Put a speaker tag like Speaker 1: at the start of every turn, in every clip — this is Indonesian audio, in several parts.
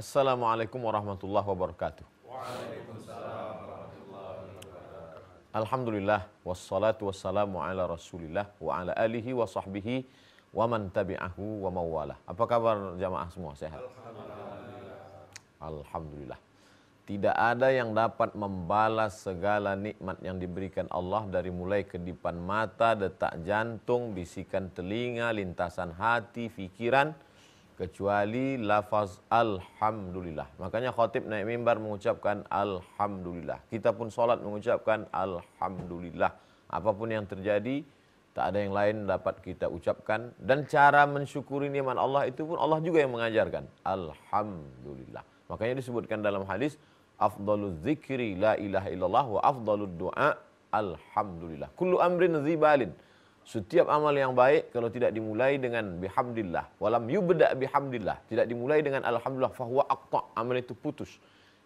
Speaker 1: Assalamualaikum warahmatullahi wabarakatuh. Alhamdulillah wassalatu wassalamu ala Rasulillah wa ala alihi wa sahbihi wa man tabi'ahu wa mawala. Apa kabar jamaah semua? Sehat? Alhamdulillah. Tidak ada yang dapat membalas segala nikmat yang diberikan Allah dari mulai kedipan mata, detak jantung, bisikan telinga, lintasan hati, fikiran, kecuali lafaz alhamdulillah. Makanya khatib naik mimbar mengucapkan alhamdulillah. Kita pun solat mengucapkan alhamdulillah. Apa pun yang terjadi, tak ada yang lain dapat kita ucapkan dan cara mensyukuri nikmat Allah itu pun Allah juga yang mengajarkan. Alhamdulillah. Makanya disebutkan dalam hadis afdalul zikri la ilaha illallah wa afdalud du'a alhamdulillah. Kullu amrin zibalin. Setiap amal yang baik kalau tidak dimulai dengan bihamdillah, walam yubda bihamdillah, tidak dimulai dengan alhamdulillah fahuwa aqta, amal itu putus.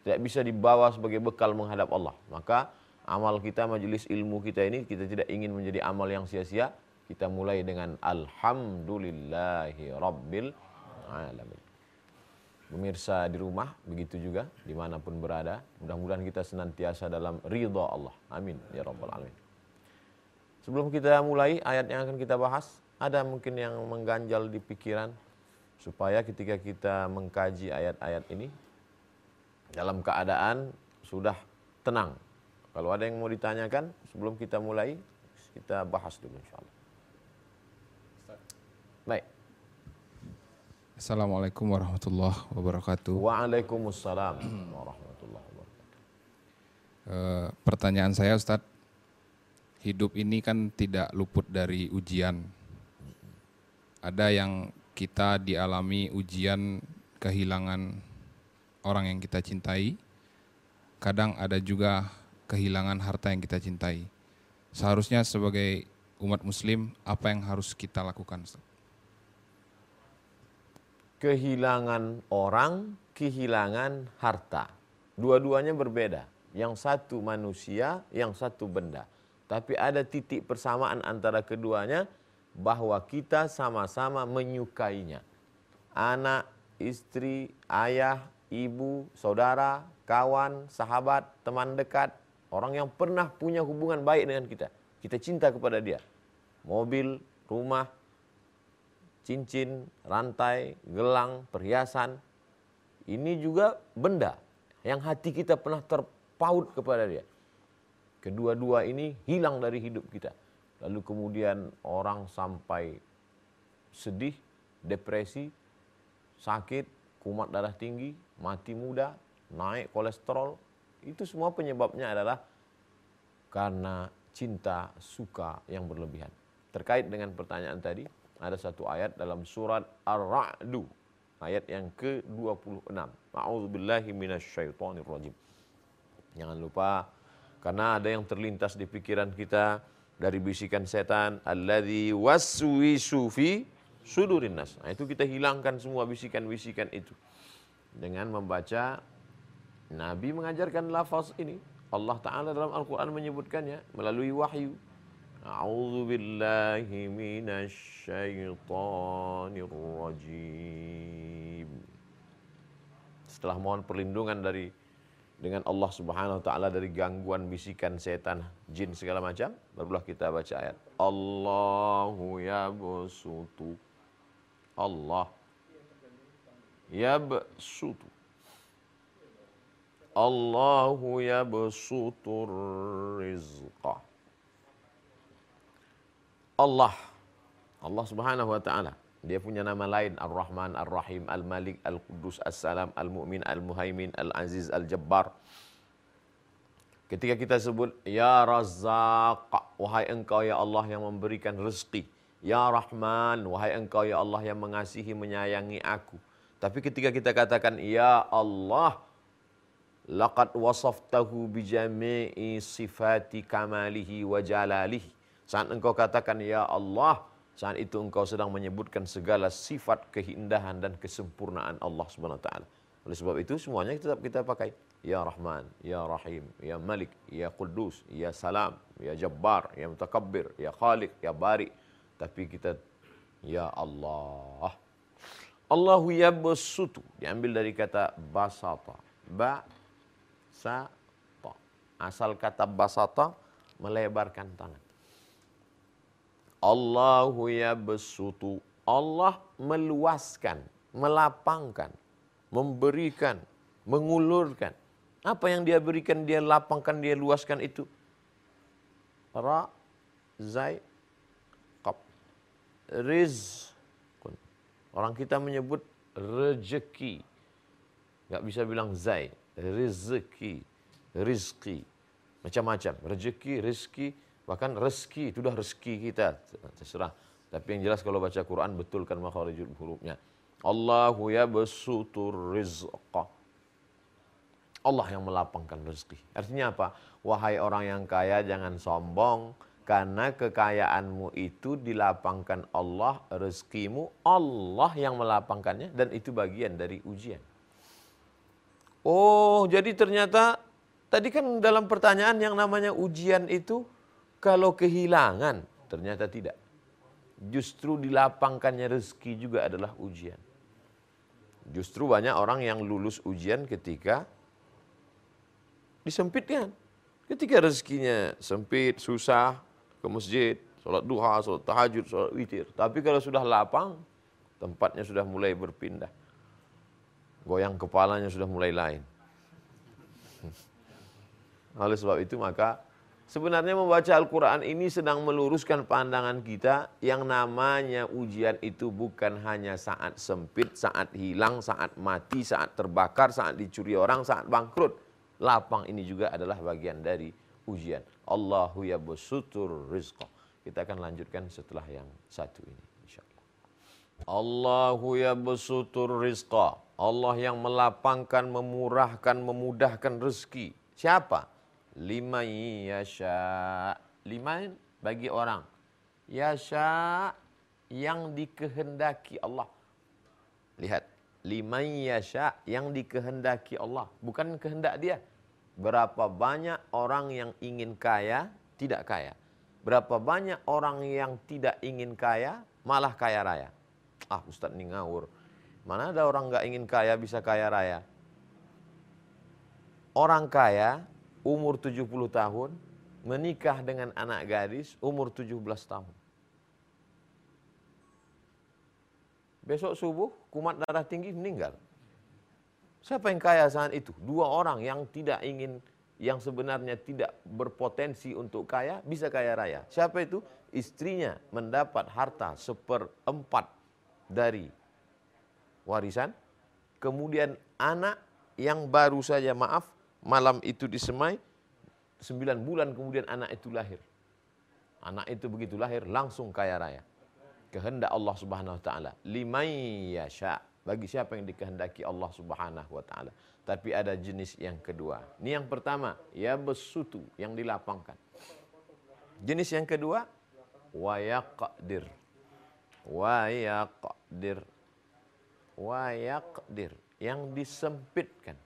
Speaker 1: Tidak bisa dibawa sebagai bekal menghadap Allah. Maka amal kita, majelis ilmu kita ini kita tidak ingin menjadi amal yang sia-sia. Kita mulai dengan alhamdulillahi rabbil alamin. Pemirsa di rumah, begitu juga di mana pun berada. Mudah-mudahan kita senantiasa dalam ridha Allah. Amin. Ya Rabbal Alamin. Sebelum kita mulai ayat yang akan kita bahas, ada mungkin yang mengganjal di pikiran supaya ketika kita mengkaji ayat-ayat ini dalam keadaan sudah tenang. Kalau ada yang mau ditanyakan sebelum kita mulai, kita bahas dulu insyaallah. Baik.
Speaker 2: Assalamualaikum warahmatullahi wabarakatuh.
Speaker 1: Waalaikumsalam warahmatullahi wabarakatuh.
Speaker 2: E, pertanyaan saya Ustadz, hidup ini kan tidak luput dari ujian. Ada yang kita dialami ujian kehilangan orang yang kita cintai. Kadang ada juga kehilangan harta yang kita cintai. Seharusnya sebagai umat muslim apa yang harus kita lakukan?
Speaker 1: Kehilangan orang, kehilangan harta. Dua-duanya berbeda. Yang satu manusia, yang satu benda. Tapi ada titik persamaan antara keduanya bahwa kita sama-sama menyukainya. Anak, istri, ayah, ibu, saudara, kawan, sahabat, teman dekat, orang yang pernah punya hubungan baik dengan kita. Kita cinta kepada dia. Mobil, rumah, cincin, rantai, gelang, perhiasan. Ini juga benda yang hati kita pernah terpaut kepada dia. Kedua-dua ini hilang dari hidup kita. Lalu kemudian orang sampai sedih, depresi, sakit, kumat darah tinggi, mati muda, naik kolesterol. Itu semua penyebabnya adalah karena cinta suka yang berlebihan. Terkait dengan pertanyaan tadi, ada satu ayat dalam surat Ar-Ra'du, ayat yang ke-26. A'udzubillahi minasyaitonirrajim. Jangan lupa karena ada yang terlintas di pikiran kita dari bisikan setan, alladzi waswisu fi sudurin nas. Nah, itu kita hilangkan semua bisikan-bisikan itu dengan membaca Nabi mengajarkan lafaz ini. Allah Ta'ala dalam Al-Quran menyebutkannya melalui wahyu. A'udzu billahi minasyaitonir rajim. Setelah mohon perlindungan dari dengan Allah Subhanahu wa taala dari gangguan bisikan setan, jin segala macam, barulah kita baca ayat. Allahu yabsutu. Allah yabsutu. Allahu yabsutur rizqa. Allah Allah Subhanahu wa taala dia punya nama lain Ar-Rahman, Ar-Rahim, Al-Malik, Al-Qudus, As-Salam, Al-Mu'min, Al-Muhaimin, Al-Aziz, Al-Jabbar. Ketika kita sebut Ya Razzaq, wahai engkau ya Allah yang memberikan rezeki. Ya Rahman, wahai engkau ya Allah yang mengasihi menyayangi aku. Tapi ketika kita katakan Ya Allah, laqad wasaftahu bijami'i sifati kamalihi wa jalalihi. Saat engkau katakan Ya Allah, saat itu engkau sedang menyebutkan segala sifat keindahan dan kesempurnaan Allah Subhanahu wa taala. Oleh sebab itu semuanya tetap kita pakai. Ya Rahman, Ya Rahim, Ya Malik, Ya Qudus, Ya Salam, Ya Jabbar, Ya Mutakabbir, Ya Khaliq, Ya Bari. Tapi kita Ya Allah. Allahu yabsutu diambil dari kata basata. Ba sa ta. Asal kata basata melebarkan tangan. Allahu yabsutu. Allah meluaskan, melapangkan, memberikan, mengulurkan. Apa yang dia berikan, dia lapangkan, dia luaskan itu. Ra, zai, qab. Riz, Orang kita menyebut rezeki. Nggak bisa bilang zai. Rezeki. Rizki. Macam-macam. Rezeki, rizki. Bahkan rezeki. Itu dah rezeki kita. Terserah. Tapi yang jelas kalau baca Quran betulkan makharijul hurufnya. Allahu ya besutur rizqa. Allah yang melapangkan rezeki. Artinya apa? Wahai orang yang kaya jangan sombong karena kekayaanmu itu dilapangkan Allah, rezekimu Allah yang melapangkannya dan itu bagian dari ujian. Oh, jadi ternyata tadi kan dalam pertanyaan yang namanya ujian itu kalau kehilangan, ternyata tidak. Justru dilapangkannya rezeki juga adalah ujian. Justru banyak orang yang lulus ujian ketika disempitkan. Ketika rezekinya sempit, susah, ke masjid, sholat duha, sholat tahajud, sholat witir. Tapi kalau sudah lapang, tempatnya sudah mulai berpindah. Goyang kepalanya sudah mulai lain. Oleh sebab itu maka sebenarnya membaca Al-Quran ini sedang meluruskan pandangan kita yang namanya ujian itu bukan hanya saat sempit, saat hilang, saat mati, saat terbakar, saat dicuri orang, saat bangkrut. Lapang ini juga adalah bagian dari ujian. Allahu ya besutur rizqa. Kita akan lanjutkan setelah yang satu ini insyaallah. Allahu ya besutur rizqa. Allah yang melapangkan, memurahkan, memudahkan rezeki. Siapa? Lima yasha. Lima bagi orang. Yasha yang dikehendaki Allah. Lihat. Lima yasha yang dikehendaki Allah. Bukan kehendak dia Berapa banyak orang yang ingin kaya, tidak kaya. Berapa banyak orang yang tidak ingin kaya, malah kaya raya. Ah Ustaz ini ngawur. Mana ada orang nggak ingin kaya bisa kaya raya? Orang kaya umur 70 tahun menikah dengan anak gadis umur 17 tahun. Besok subuh kumat darah tinggi meninggal. Siapa yang kaya saat itu? Dua orang yang tidak ingin, yang sebenarnya tidak berpotensi untuk kaya, bisa kaya raya. Siapa itu? Istrinya mendapat harta seperempat dari warisan. Kemudian anak yang baru saja maaf, malam itu disemai, sembilan bulan kemudian anak itu lahir. Anak itu begitu lahir langsung kaya raya. Kehendak Allah Subhanahu wa taala. Limai yasha bagi siapa yang dikehendaki Allah Subhanahu wa taala. Tapi ada jenis yang kedua. Ini yang pertama, ya besutu yang dilapangkan. Jenis yang kedua, wa yaqdir. Wa yaqdir. Wa yaqdir yang disempitkan.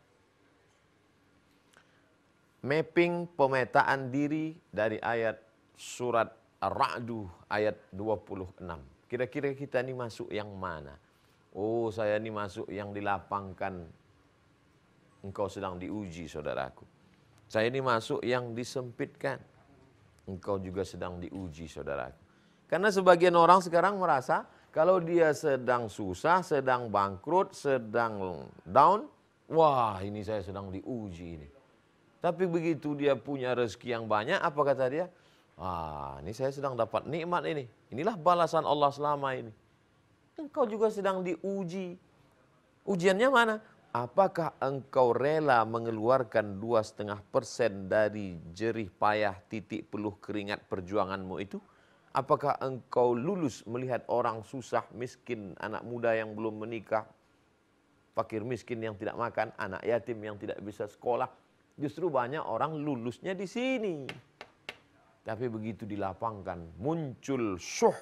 Speaker 1: Mapping pemetaan diri dari ayat surat Ar-Ra'du ayat 26. Kira-kira kita ini masuk yang mana? Oh saya ini masuk yang dilapangkan. Engkau sedang diuji saudaraku. Saya ini masuk yang disempitkan. Engkau juga sedang diuji saudaraku. Karena sebagian orang sekarang merasa kalau dia sedang susah, sedang bangkrut, sedang down, wah ini saya sedang diuji ini. Tapi begitu dia punya rezeki yang banyak, apa kata dia? Ah, ini saya sedang dapat nikmat ini. Inilah balasan Allah selama ini engkau juga sedang diuji. Ujiannya mana? Apakah engkau rela mengeluarkan dua setengah persen dari jerih payah titik peluh keringat perjuanganmu itu? Apakah engkau lulus melihat orang susah, miskin, anak muda yang belum menikah, fakir miskin yang tidak makan, anak yatim yang tidak bisa sekolah. Justru banyak orang lulusnya di sini. Tapi begitu dilapangkan, muncul syuh,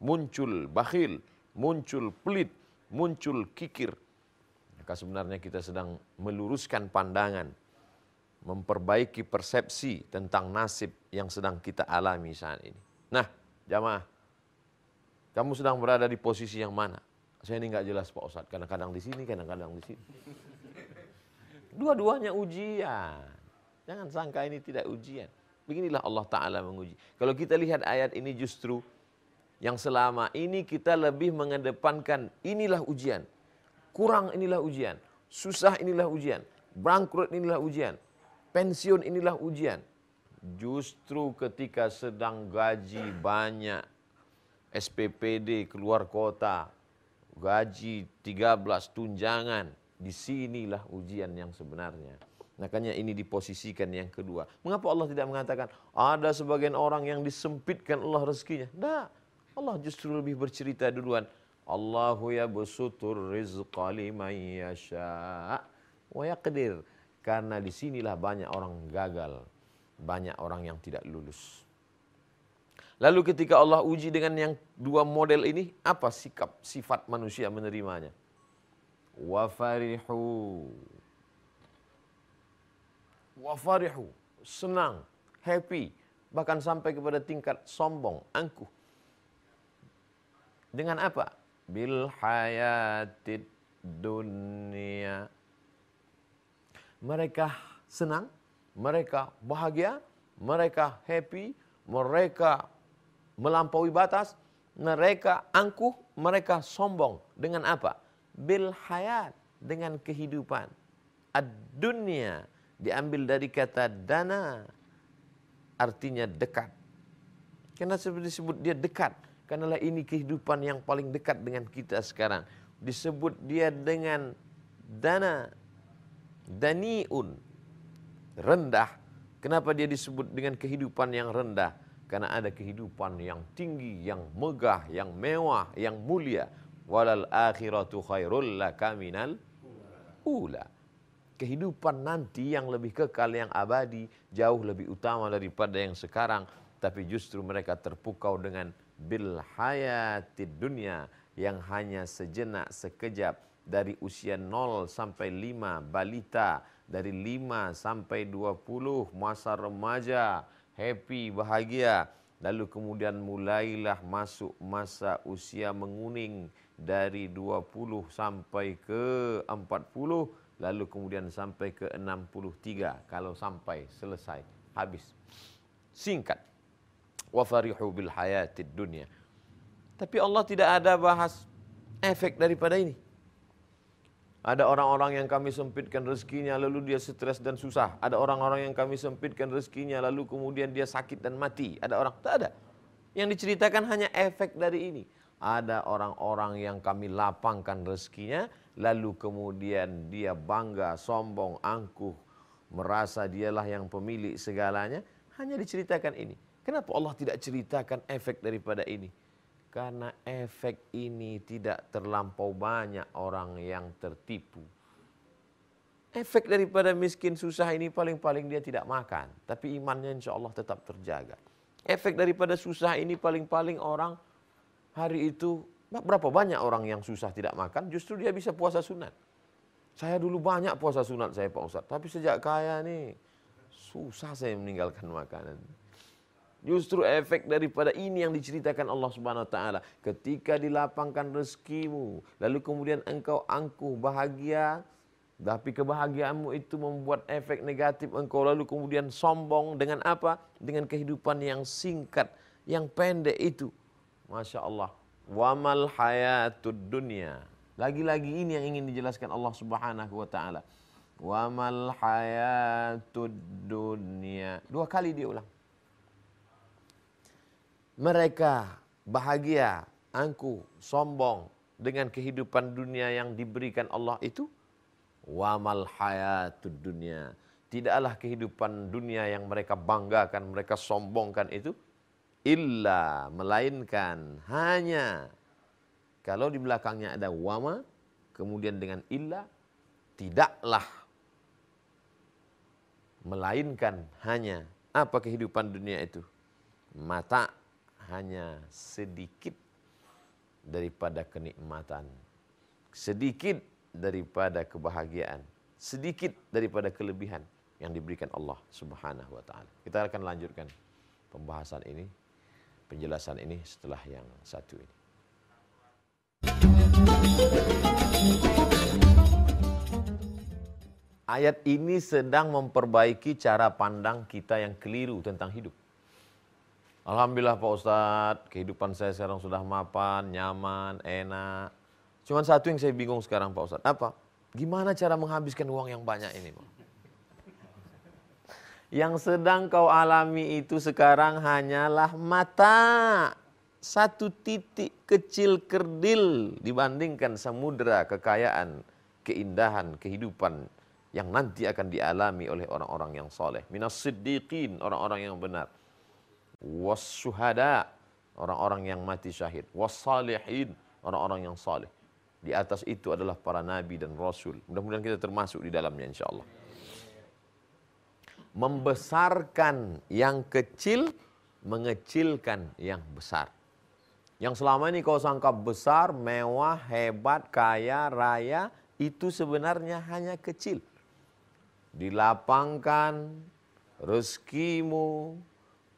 Speaker 1: muncul bakhil, muncul pelit, muncul kikir. Maka sebenarnya kita sedang meluruskan pandangan, memperbaiki persepsi tentang nasib yang sedang kita alami saat ini. Nah, jamaah, kamu sedang berada di posisi yang mana? Saya ini nggak jelas Pak Ustadz, kadang-kadang di sini, kadang-kadang di sini. Dua-duanya ujian. Jangan sangka ini tidak ujian. Beginilah Allah Ta'ala menguji. Kalau kita lihat ayat ini justru yang selama ini kita lebih mengedepankan inilah ujian. Kurang inilah ujian. Susah inilah ujian. Bangkrut inilah ujian. Pensiun inilah ujian. Justru ketika sedang gaji banyak, SPPD keluar kota, gaji 13 tunjangan, di sinilah ujian yang sebenarnya. Makanya ini diposisikan yang kedua. Mengapa Allah tidak mengatakan ada sebagian orang yang disempitkan Allah rezekinya? Tidak. Allah justru lebih bercerita duluan. Allahu ya besutur rizqa liman yasha wa yaqdir. Karena di sinilah banyak orang gagal. Banyak orang yang tidak lulus. Lalu ketika Allah uji dengan yang dua model ini, apa sikap sifat manusia menerimanya? Wa farihu. Wa farihu. Senang, happy, bahkan sampai kepada tingkat sombong, angkuh. Dengan apa? Bil hayatid dunia. Mereka senang, mereka bahagia, mereka happy, mereka melampaui batas, mereka angkuh, mereka sombong. Dengan apa? Bil hayat, dengan kehidupan. Ad-dunya, diambil dari kata dana, artinya dekat. Karena seperti disebut dia dekat, karena ini kehidupan yang paling dekat dengan kita sekarang. Disebut dia dengan dana, daniun, rendah. Kenapa dia disebut dengan kehidupan yang rendah? Karena ada kehidupan yang tinggi, yang megah, yang mewah, yang mulia. Walal akhiratu khairul laka minal ula. Kehidupan nanti yang lebih kekal, yang abadi, jauh lebih utama daripada yang sekarang. Tapi justru mereka terpukau dengan bil hayatid dunia yang hanya sejenak, sekejap dari usia 0 sampai 5 balita, dari 5 sampai 20 masa remaja, happy, bahagia. Lalu kemudian mulailah masuk masa usia menguning dari 20 sampai ke 40. Lalu kemudian sampai ke 63 kalau sampai selesai habis. Singkat. Wa farihu bil hayatid dunya. Tapi Allah tidak ada bahas efek daripada ini. Ada orang-orang yang kami sempitkan rezekinya lalu dia stres dan susah. Ada orang-orang yang kami sempitkan rezekinya lalu kemudian dia sakit dan mati. Ada orang, tak ada. Yang diceritakan hanya efek dari ini. Ada orang-orang yang kami lapangkan rezekinya lalu kemudian dia bangga, sombong, angkuh, merasa dialah yang pemilik segalanya. Hanya diceritakan ini. Kenapa Allah tidak ceritakan efek daripada ini? Karena efek ini tidak terlampau banyak orang yang tertipu. Efek daripada miskin susah ini paling-paling dia tidak makan. Tapi imannya insya Allah tetap terjaga. Efek daripada susah ini paling-paling orang hari itu berapa banyak orang yang susah tidak makan justru dia bisa puasa sunat. Saya dulu banyak puasa sunat saya Pak Ustadz. Tapi sejak kaya nih susah saya meninggalkan makanan. Justru efek daripada ini yang diceritakan Allah Subhanahu wa taala. Ketika dilapangkan rezekimu, lalu kemudian engkau angkuh bahagia, tapi kebahagiaanmu itu membuat efek negatif engkau lalu kemudian sombong dengan apa? Dengan kehidupan yang singkat, yang pendek itu. Masya Allah. Wamal hayatud dunya. Lagi-lagi ini yang ingin dijelaskan Allah Subhanahu wa taala. Wamal hayatud dunya. Dua kali dia ulang mereka bahagia, angkuh, sombong dengan kehidupan dunia yang diberikan Allah itu wamal hayatud dunia. Tidaklah kehidupan dunia yang mereka banggakan, mereka sombongkan itu illa melainkan hanya kalau di belakangnya ada wama kemudian dengan illa tidaklah melainkan hanya apa kehidupan dunia itu mata hanya sedikit daripada kenikmatan, sedikit daripada kebahagiaan, sedikit daripada kelebihan yang diberikan Allah Subhanahu wa taala. Kita akan lanjutkan pembahasan ini, penjelasan ini setelah yang satu ini. Ayat ini sedang memperbaiki cara pandang kita yang keliru tentang hidup. Alhamdulillah Pak Ustadz, kehidupan saya sekarang sudah mapan, nyaman, enak. Cuman satu yang saya bingung sekarang Pak Ustadz, apa? Gimana cara menghabiskan uang yang banyak ini Pak? Yang sedang kau alami itu sekarang hanyalah mata. Satu titik kecil kerdil dibandingkan samudera kekayaan, keindahan, kehidupan yang nanti akan dialami oleh orang-orang yang soleh. Minas siddiqin, orang-orang yang benar. Wassuhada, orang-orang yang mati syahid. Wassalihin, orang-orang yang soleh. Di atas itu adalah para nabi dan rasul. Mudah-mudahan kita termasuk di dalamnya insya Allah. Membesarkan yang kecil, mengecilkan yang besar. Yang selama ini kau sangka besar, mewah, hebat, kaya, raya, itu sebenarnya hanya kecil dilapangkan rezekimu,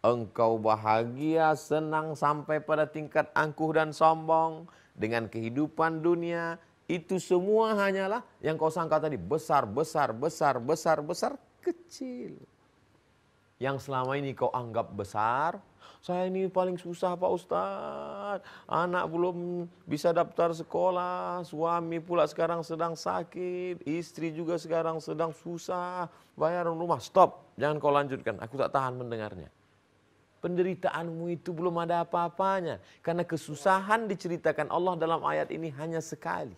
Speaker 1: engkau bahagia, senang sampai pada tingkat angkuh dan sombong dengan kehidupan dunia, itu semua hanyalah yang kau sangka tadi besar, besar, besar, besar, besar, kecil. Yang selama ini kau anggap besar, saya ini paling susah Pak Ustadz. Anak belum bisa daftar sekolah, suami pula sekarang sedang sakit, istri juga sekarang sedang susah, bayar rumah. Stop, jangan kau lanjutkan, aku tak tahan mendengarnya. Penderitaanmu itu belum ada apa-apanya. Karena kesusahan diceritakan Allah dalam ayat ini hanya sekali.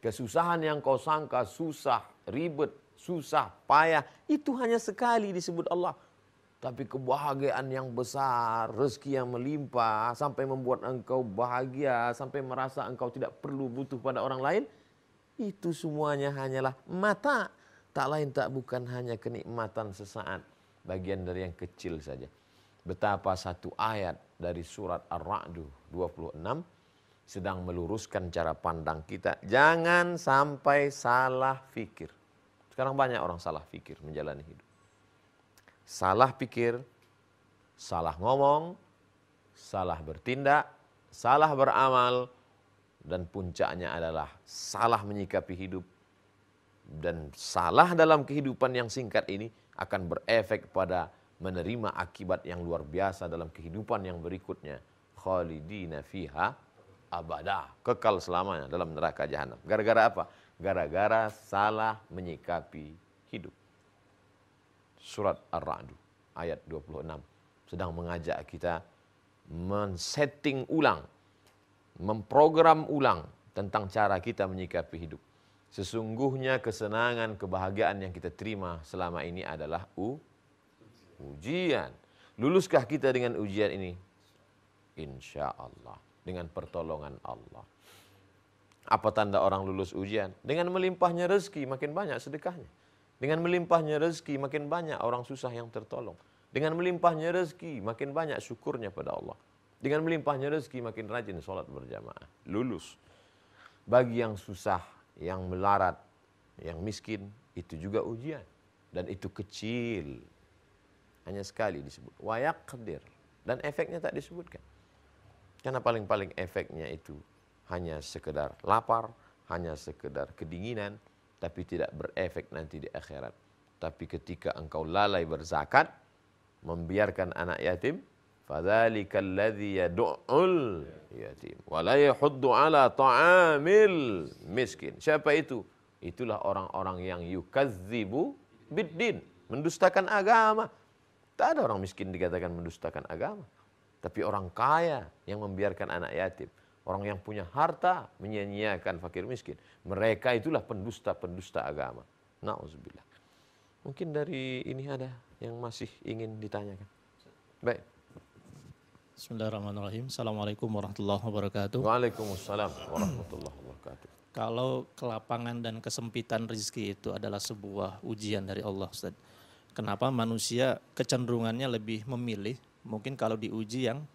Speaker 1: Kesusahan yang kau sangka susah, ribet, susah, payah, itu hanya sekali disebut Allah tapi kebahagiaan yang besar, rezeki yang melimpah, sampai membuat engkau bahagia, sampai merasa engkau tidak perlu butuh pada orang lain, itu semuanya hanyalah mata. Tak lain tak bukan hanya kenikmatan sesaat, bagian dari yang kecil saja. Betapa satu ayat dari surat Ar-Ra'du 26 sedang meluruskan cara pandang kita. Jangan sampai salah fikir. Sekarang banyak orang salah fikir menjalani hidup salah pikir, salah ngomong, salah bertindak, salah beramal, dan puncaknya adalah salah menyikapi hidup. Dan salah dalam kehidupan yang singkat ini akan berefek pada menerima akibat yang luar biasa dalam kehidupan yang berikutnya. Khalidina fiha abada. Kekal selamanya dalam neraka jahanam. Gara-gara apa? Gara-gara salah menyikapi hidup surat Ar-Ra'd ayat 26 sedang mengajak kita men-setting ulang, memprogram ulang tentang cara kita menyikapi hidup. Sesungguhnya kesenangan, kebahagiaan yang kita terima selama ini adalah u ujian. Luluskah kita dengan ujian ini? Insya Allah. Dengan pertolongan Allah. Apa tanda orang lulus ujian? Dengan melimpahnya rezeki makin banyak sedekahnya. Dengan melimpahnya rezeki makin banyak orang susah yang tertolong. Dengan melimpahnya rezeki makin banyak syukurnya pada Allah. Dengan melimpahnya rezeki makin rajin sholat berjamaah. Lulus. Bagi yang susah, yang melarat, yang miskin, itu juga ujian. Dan itu kecil. Hanya sekali disebut. Wayak kedir. Dan efeknya tak disebutkan. Karena paling-paling efeknya itu hanya sekedar lapar, hanya sekedar kedinginan, tapi tidak berefek nanti di akhirat. Tapi ketika engkau lalai berzakat, membiarkan anak yatim, fadzalikal ladzi yad'ul yatim wa la ala ta'amil miskin. Siapa itu? Itulah orang-orang yang yukadzibu biddin, mendustakan agama. Tak ada orang miskin dikatakan mendustakan agama. Tapi orang kaya yang membiarkan anak yatim. Orang yang punya harta menyia-nyiakan fakir miskin. Mereka itulah pendusta-pendusta agama. Nauzubillah. Mungkin dari ini ada yang masih ingin ditanyakan. Baik.
Speaker 3: Bismillahirrahmanirrahim. Assalamualaikum warahmatullahi wabarakatuh.
Speaker 1: Waalaikumsalam warahmatullahi wabarakatuh.
Speaker 3: Kalau kelapangan dan kesempitan rezeki itu adalah sebuah ujian dari Allah Ustaz. Kenapa manusia kecenderungannya lebih memilih mungkin kalau diuji yang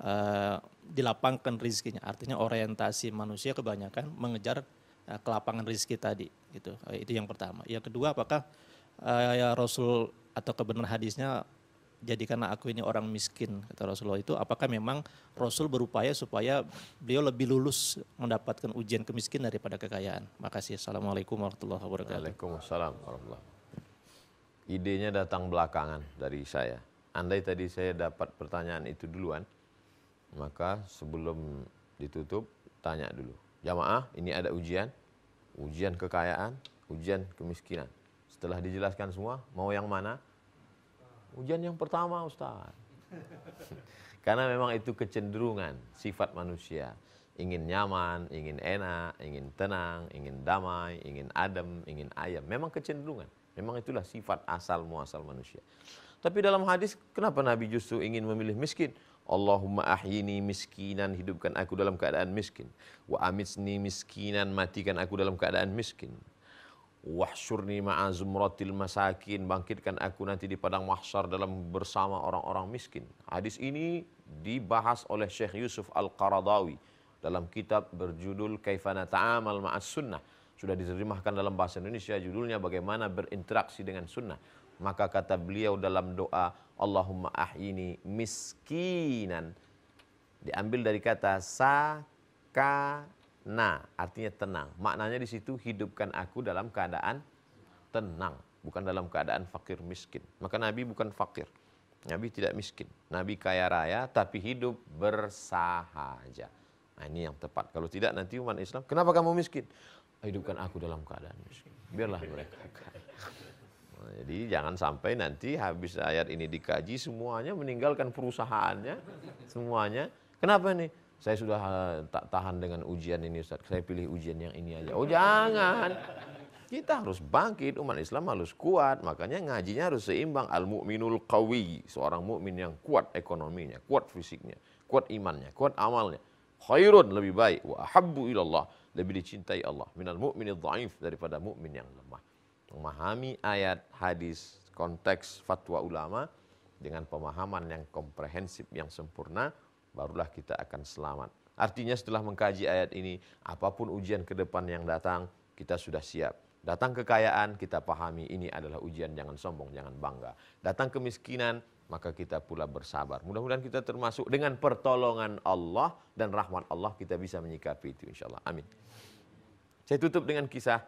Speaker 3: uh, dilapangkan rezekinya. Artinya orientasi manusia kebanyakan mengejar uh, kelapangan rezeki tadi gitu. Uh, itu yang pertama. Yang kedua apakah uh, ya Rasul atau kebenaran hadisnya jadikanlah aku ini orang miskin kata Rasulullah itu apakah memang Rasul berupaya supaya beliau lebih lulus mendapatkan ujian kemiskinan daripada kekayaan makasih assalamualaikum warahmatullahi wabarakatuh
Speaker 1: Waalaikumsalam warahmatullahi Idenya datang belakangan dari saya. Andai tadi saya dapat pertanyaan itu duluan, maka sebelum ditutup tanya dulu. Jamaah, ini ada ujian, ujian kekayaan, ujian kemiskinan. Setelah dijelaskan semua, mau yang mana? Ujian yang pertama, Ustaz. Karena memang itu kecenderungan sifat manusia. Ingin nyaman, ingin enak, ingin tenang, ingin damai, ingin adem, ingin ayam. Memang kecenderungan. Memang itulah sifat asal muasal manusia. Tapi dalam hadis, kenapa Nabi justru ingin memilih miskin? Allahumma ahyini miskinan, hidupkan aku dalam keadaan miskin. Wa amitsni miskinan, matikan aku dalam keadaan miskin. Wahsyurni ma'a zumratil masakin, bangkitkan aku nanti di padang mahsyar dalam bersama orang-orang miskin. Hadis ini dibahas oleh Syekh Yusuf Al-Qaradawi dalam kitab berjudul Kaifana Ta'amal Ma'as Sunnah. Sudah diterjemahkan dalam bahasa Indonesia judulnya bagaimana berinteraksi dengan sunnah. Maka kata beliau dalam doa Allahumma ahyini miskinan. Diambil dari kata sakana artinya tenang maknanya di situ hidupkan aku dalam keadaan tenang bukan dalam keadaan fakir miskin maka Nabi bukan fakir Nabi tidak miskin Nabi kaya raya tapi hidup bersahaja Nah ini yang tepat. Kalau tidak nanti umat Islam, kenapa kamu miskin? hidupkan aku dalam keadaan miskin. Biarlah mereka. Nah, jadi jangan sampai nanti habis ayat ini dikaji semuanya meninggalkan perusahaannya, semuanya. Kenapa nih? Saya sudah tak tahan dengan ujian ini Ustaz. Saya pilih ujian yang ini aja. Oh jangan. Kita harus bangkit, umat Islam harus kuat. Makanya ngajinya harus seimbang. Al-mu'minul qawi. Seorang mukmin yang kuat ekonominya, kuat fisiknya, kuat imannya, kuat amalnya. Khairun lebih baik. Wa ahabbu ilallah lebih dicintai Allah minal mu'minid dhaif daripada mukmin yang lemah. Memahami ayat, hadis, konteks fatwa ulama dengan pemahaman yang komprehensif yang sempurna barulah kita akan selamat. Artinya setelah mengkaji ayat ini, apa pun ujian ke depan yang datang, kita sudah siap. Datang kekayaan, kita pahami ini adalah ujian, jangan sombong, jangan bangga. Datang kemiskinan, maka kita pula bersabar. Mudah-mudahan kita termasuk dengan pertolongan Allah dan rahmat Allah kita bisa menyikapi itu insya Allah. Amin. Saya tutup dengan kisah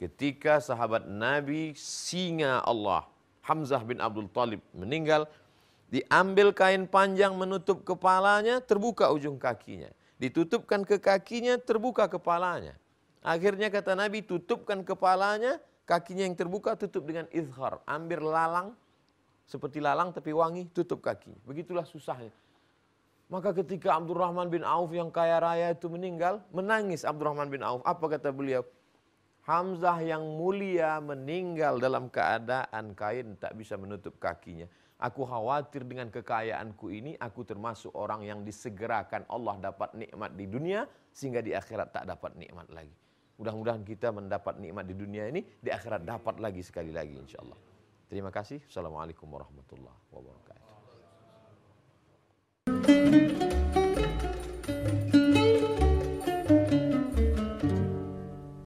Speaker 1: ketika sahabat Nabi singa Allah Hamzah bin Abdul Talib meninggal diambil kain panjang menutup kepalanya terbuka ujung kakinya ditutupkan ke kakinya terbuka kepalanya akhirnya kata Nabi tutupkan kepalanya kakinya yang terbuka tutup dengan izhar ambil lalang seperti lalang tapi wangi tutup kaki begitulah susahnya maka ketika Abdurrahman bin Auf yang kaya raya itu meninggal, menangis Abdurrahman bin Auf. Apa kata beliau? Hamzah yang mulia meninggal dalam keadaan kain tak bisa menutup kakinya. Aku khawatir dengan kekayaanku ini, aku termasuk orang yang disegerakan Allah dapat nikmat di dunia, sehingga di akhirat tak dapat nikmat lagi. Mudah-mudahan kita mendapat nikmat di dunia ini, di akhirat dapat lagi sekali lagi insya Allah. Terima kasih. Assalamualaikum warahmatullahi wabarakatuh.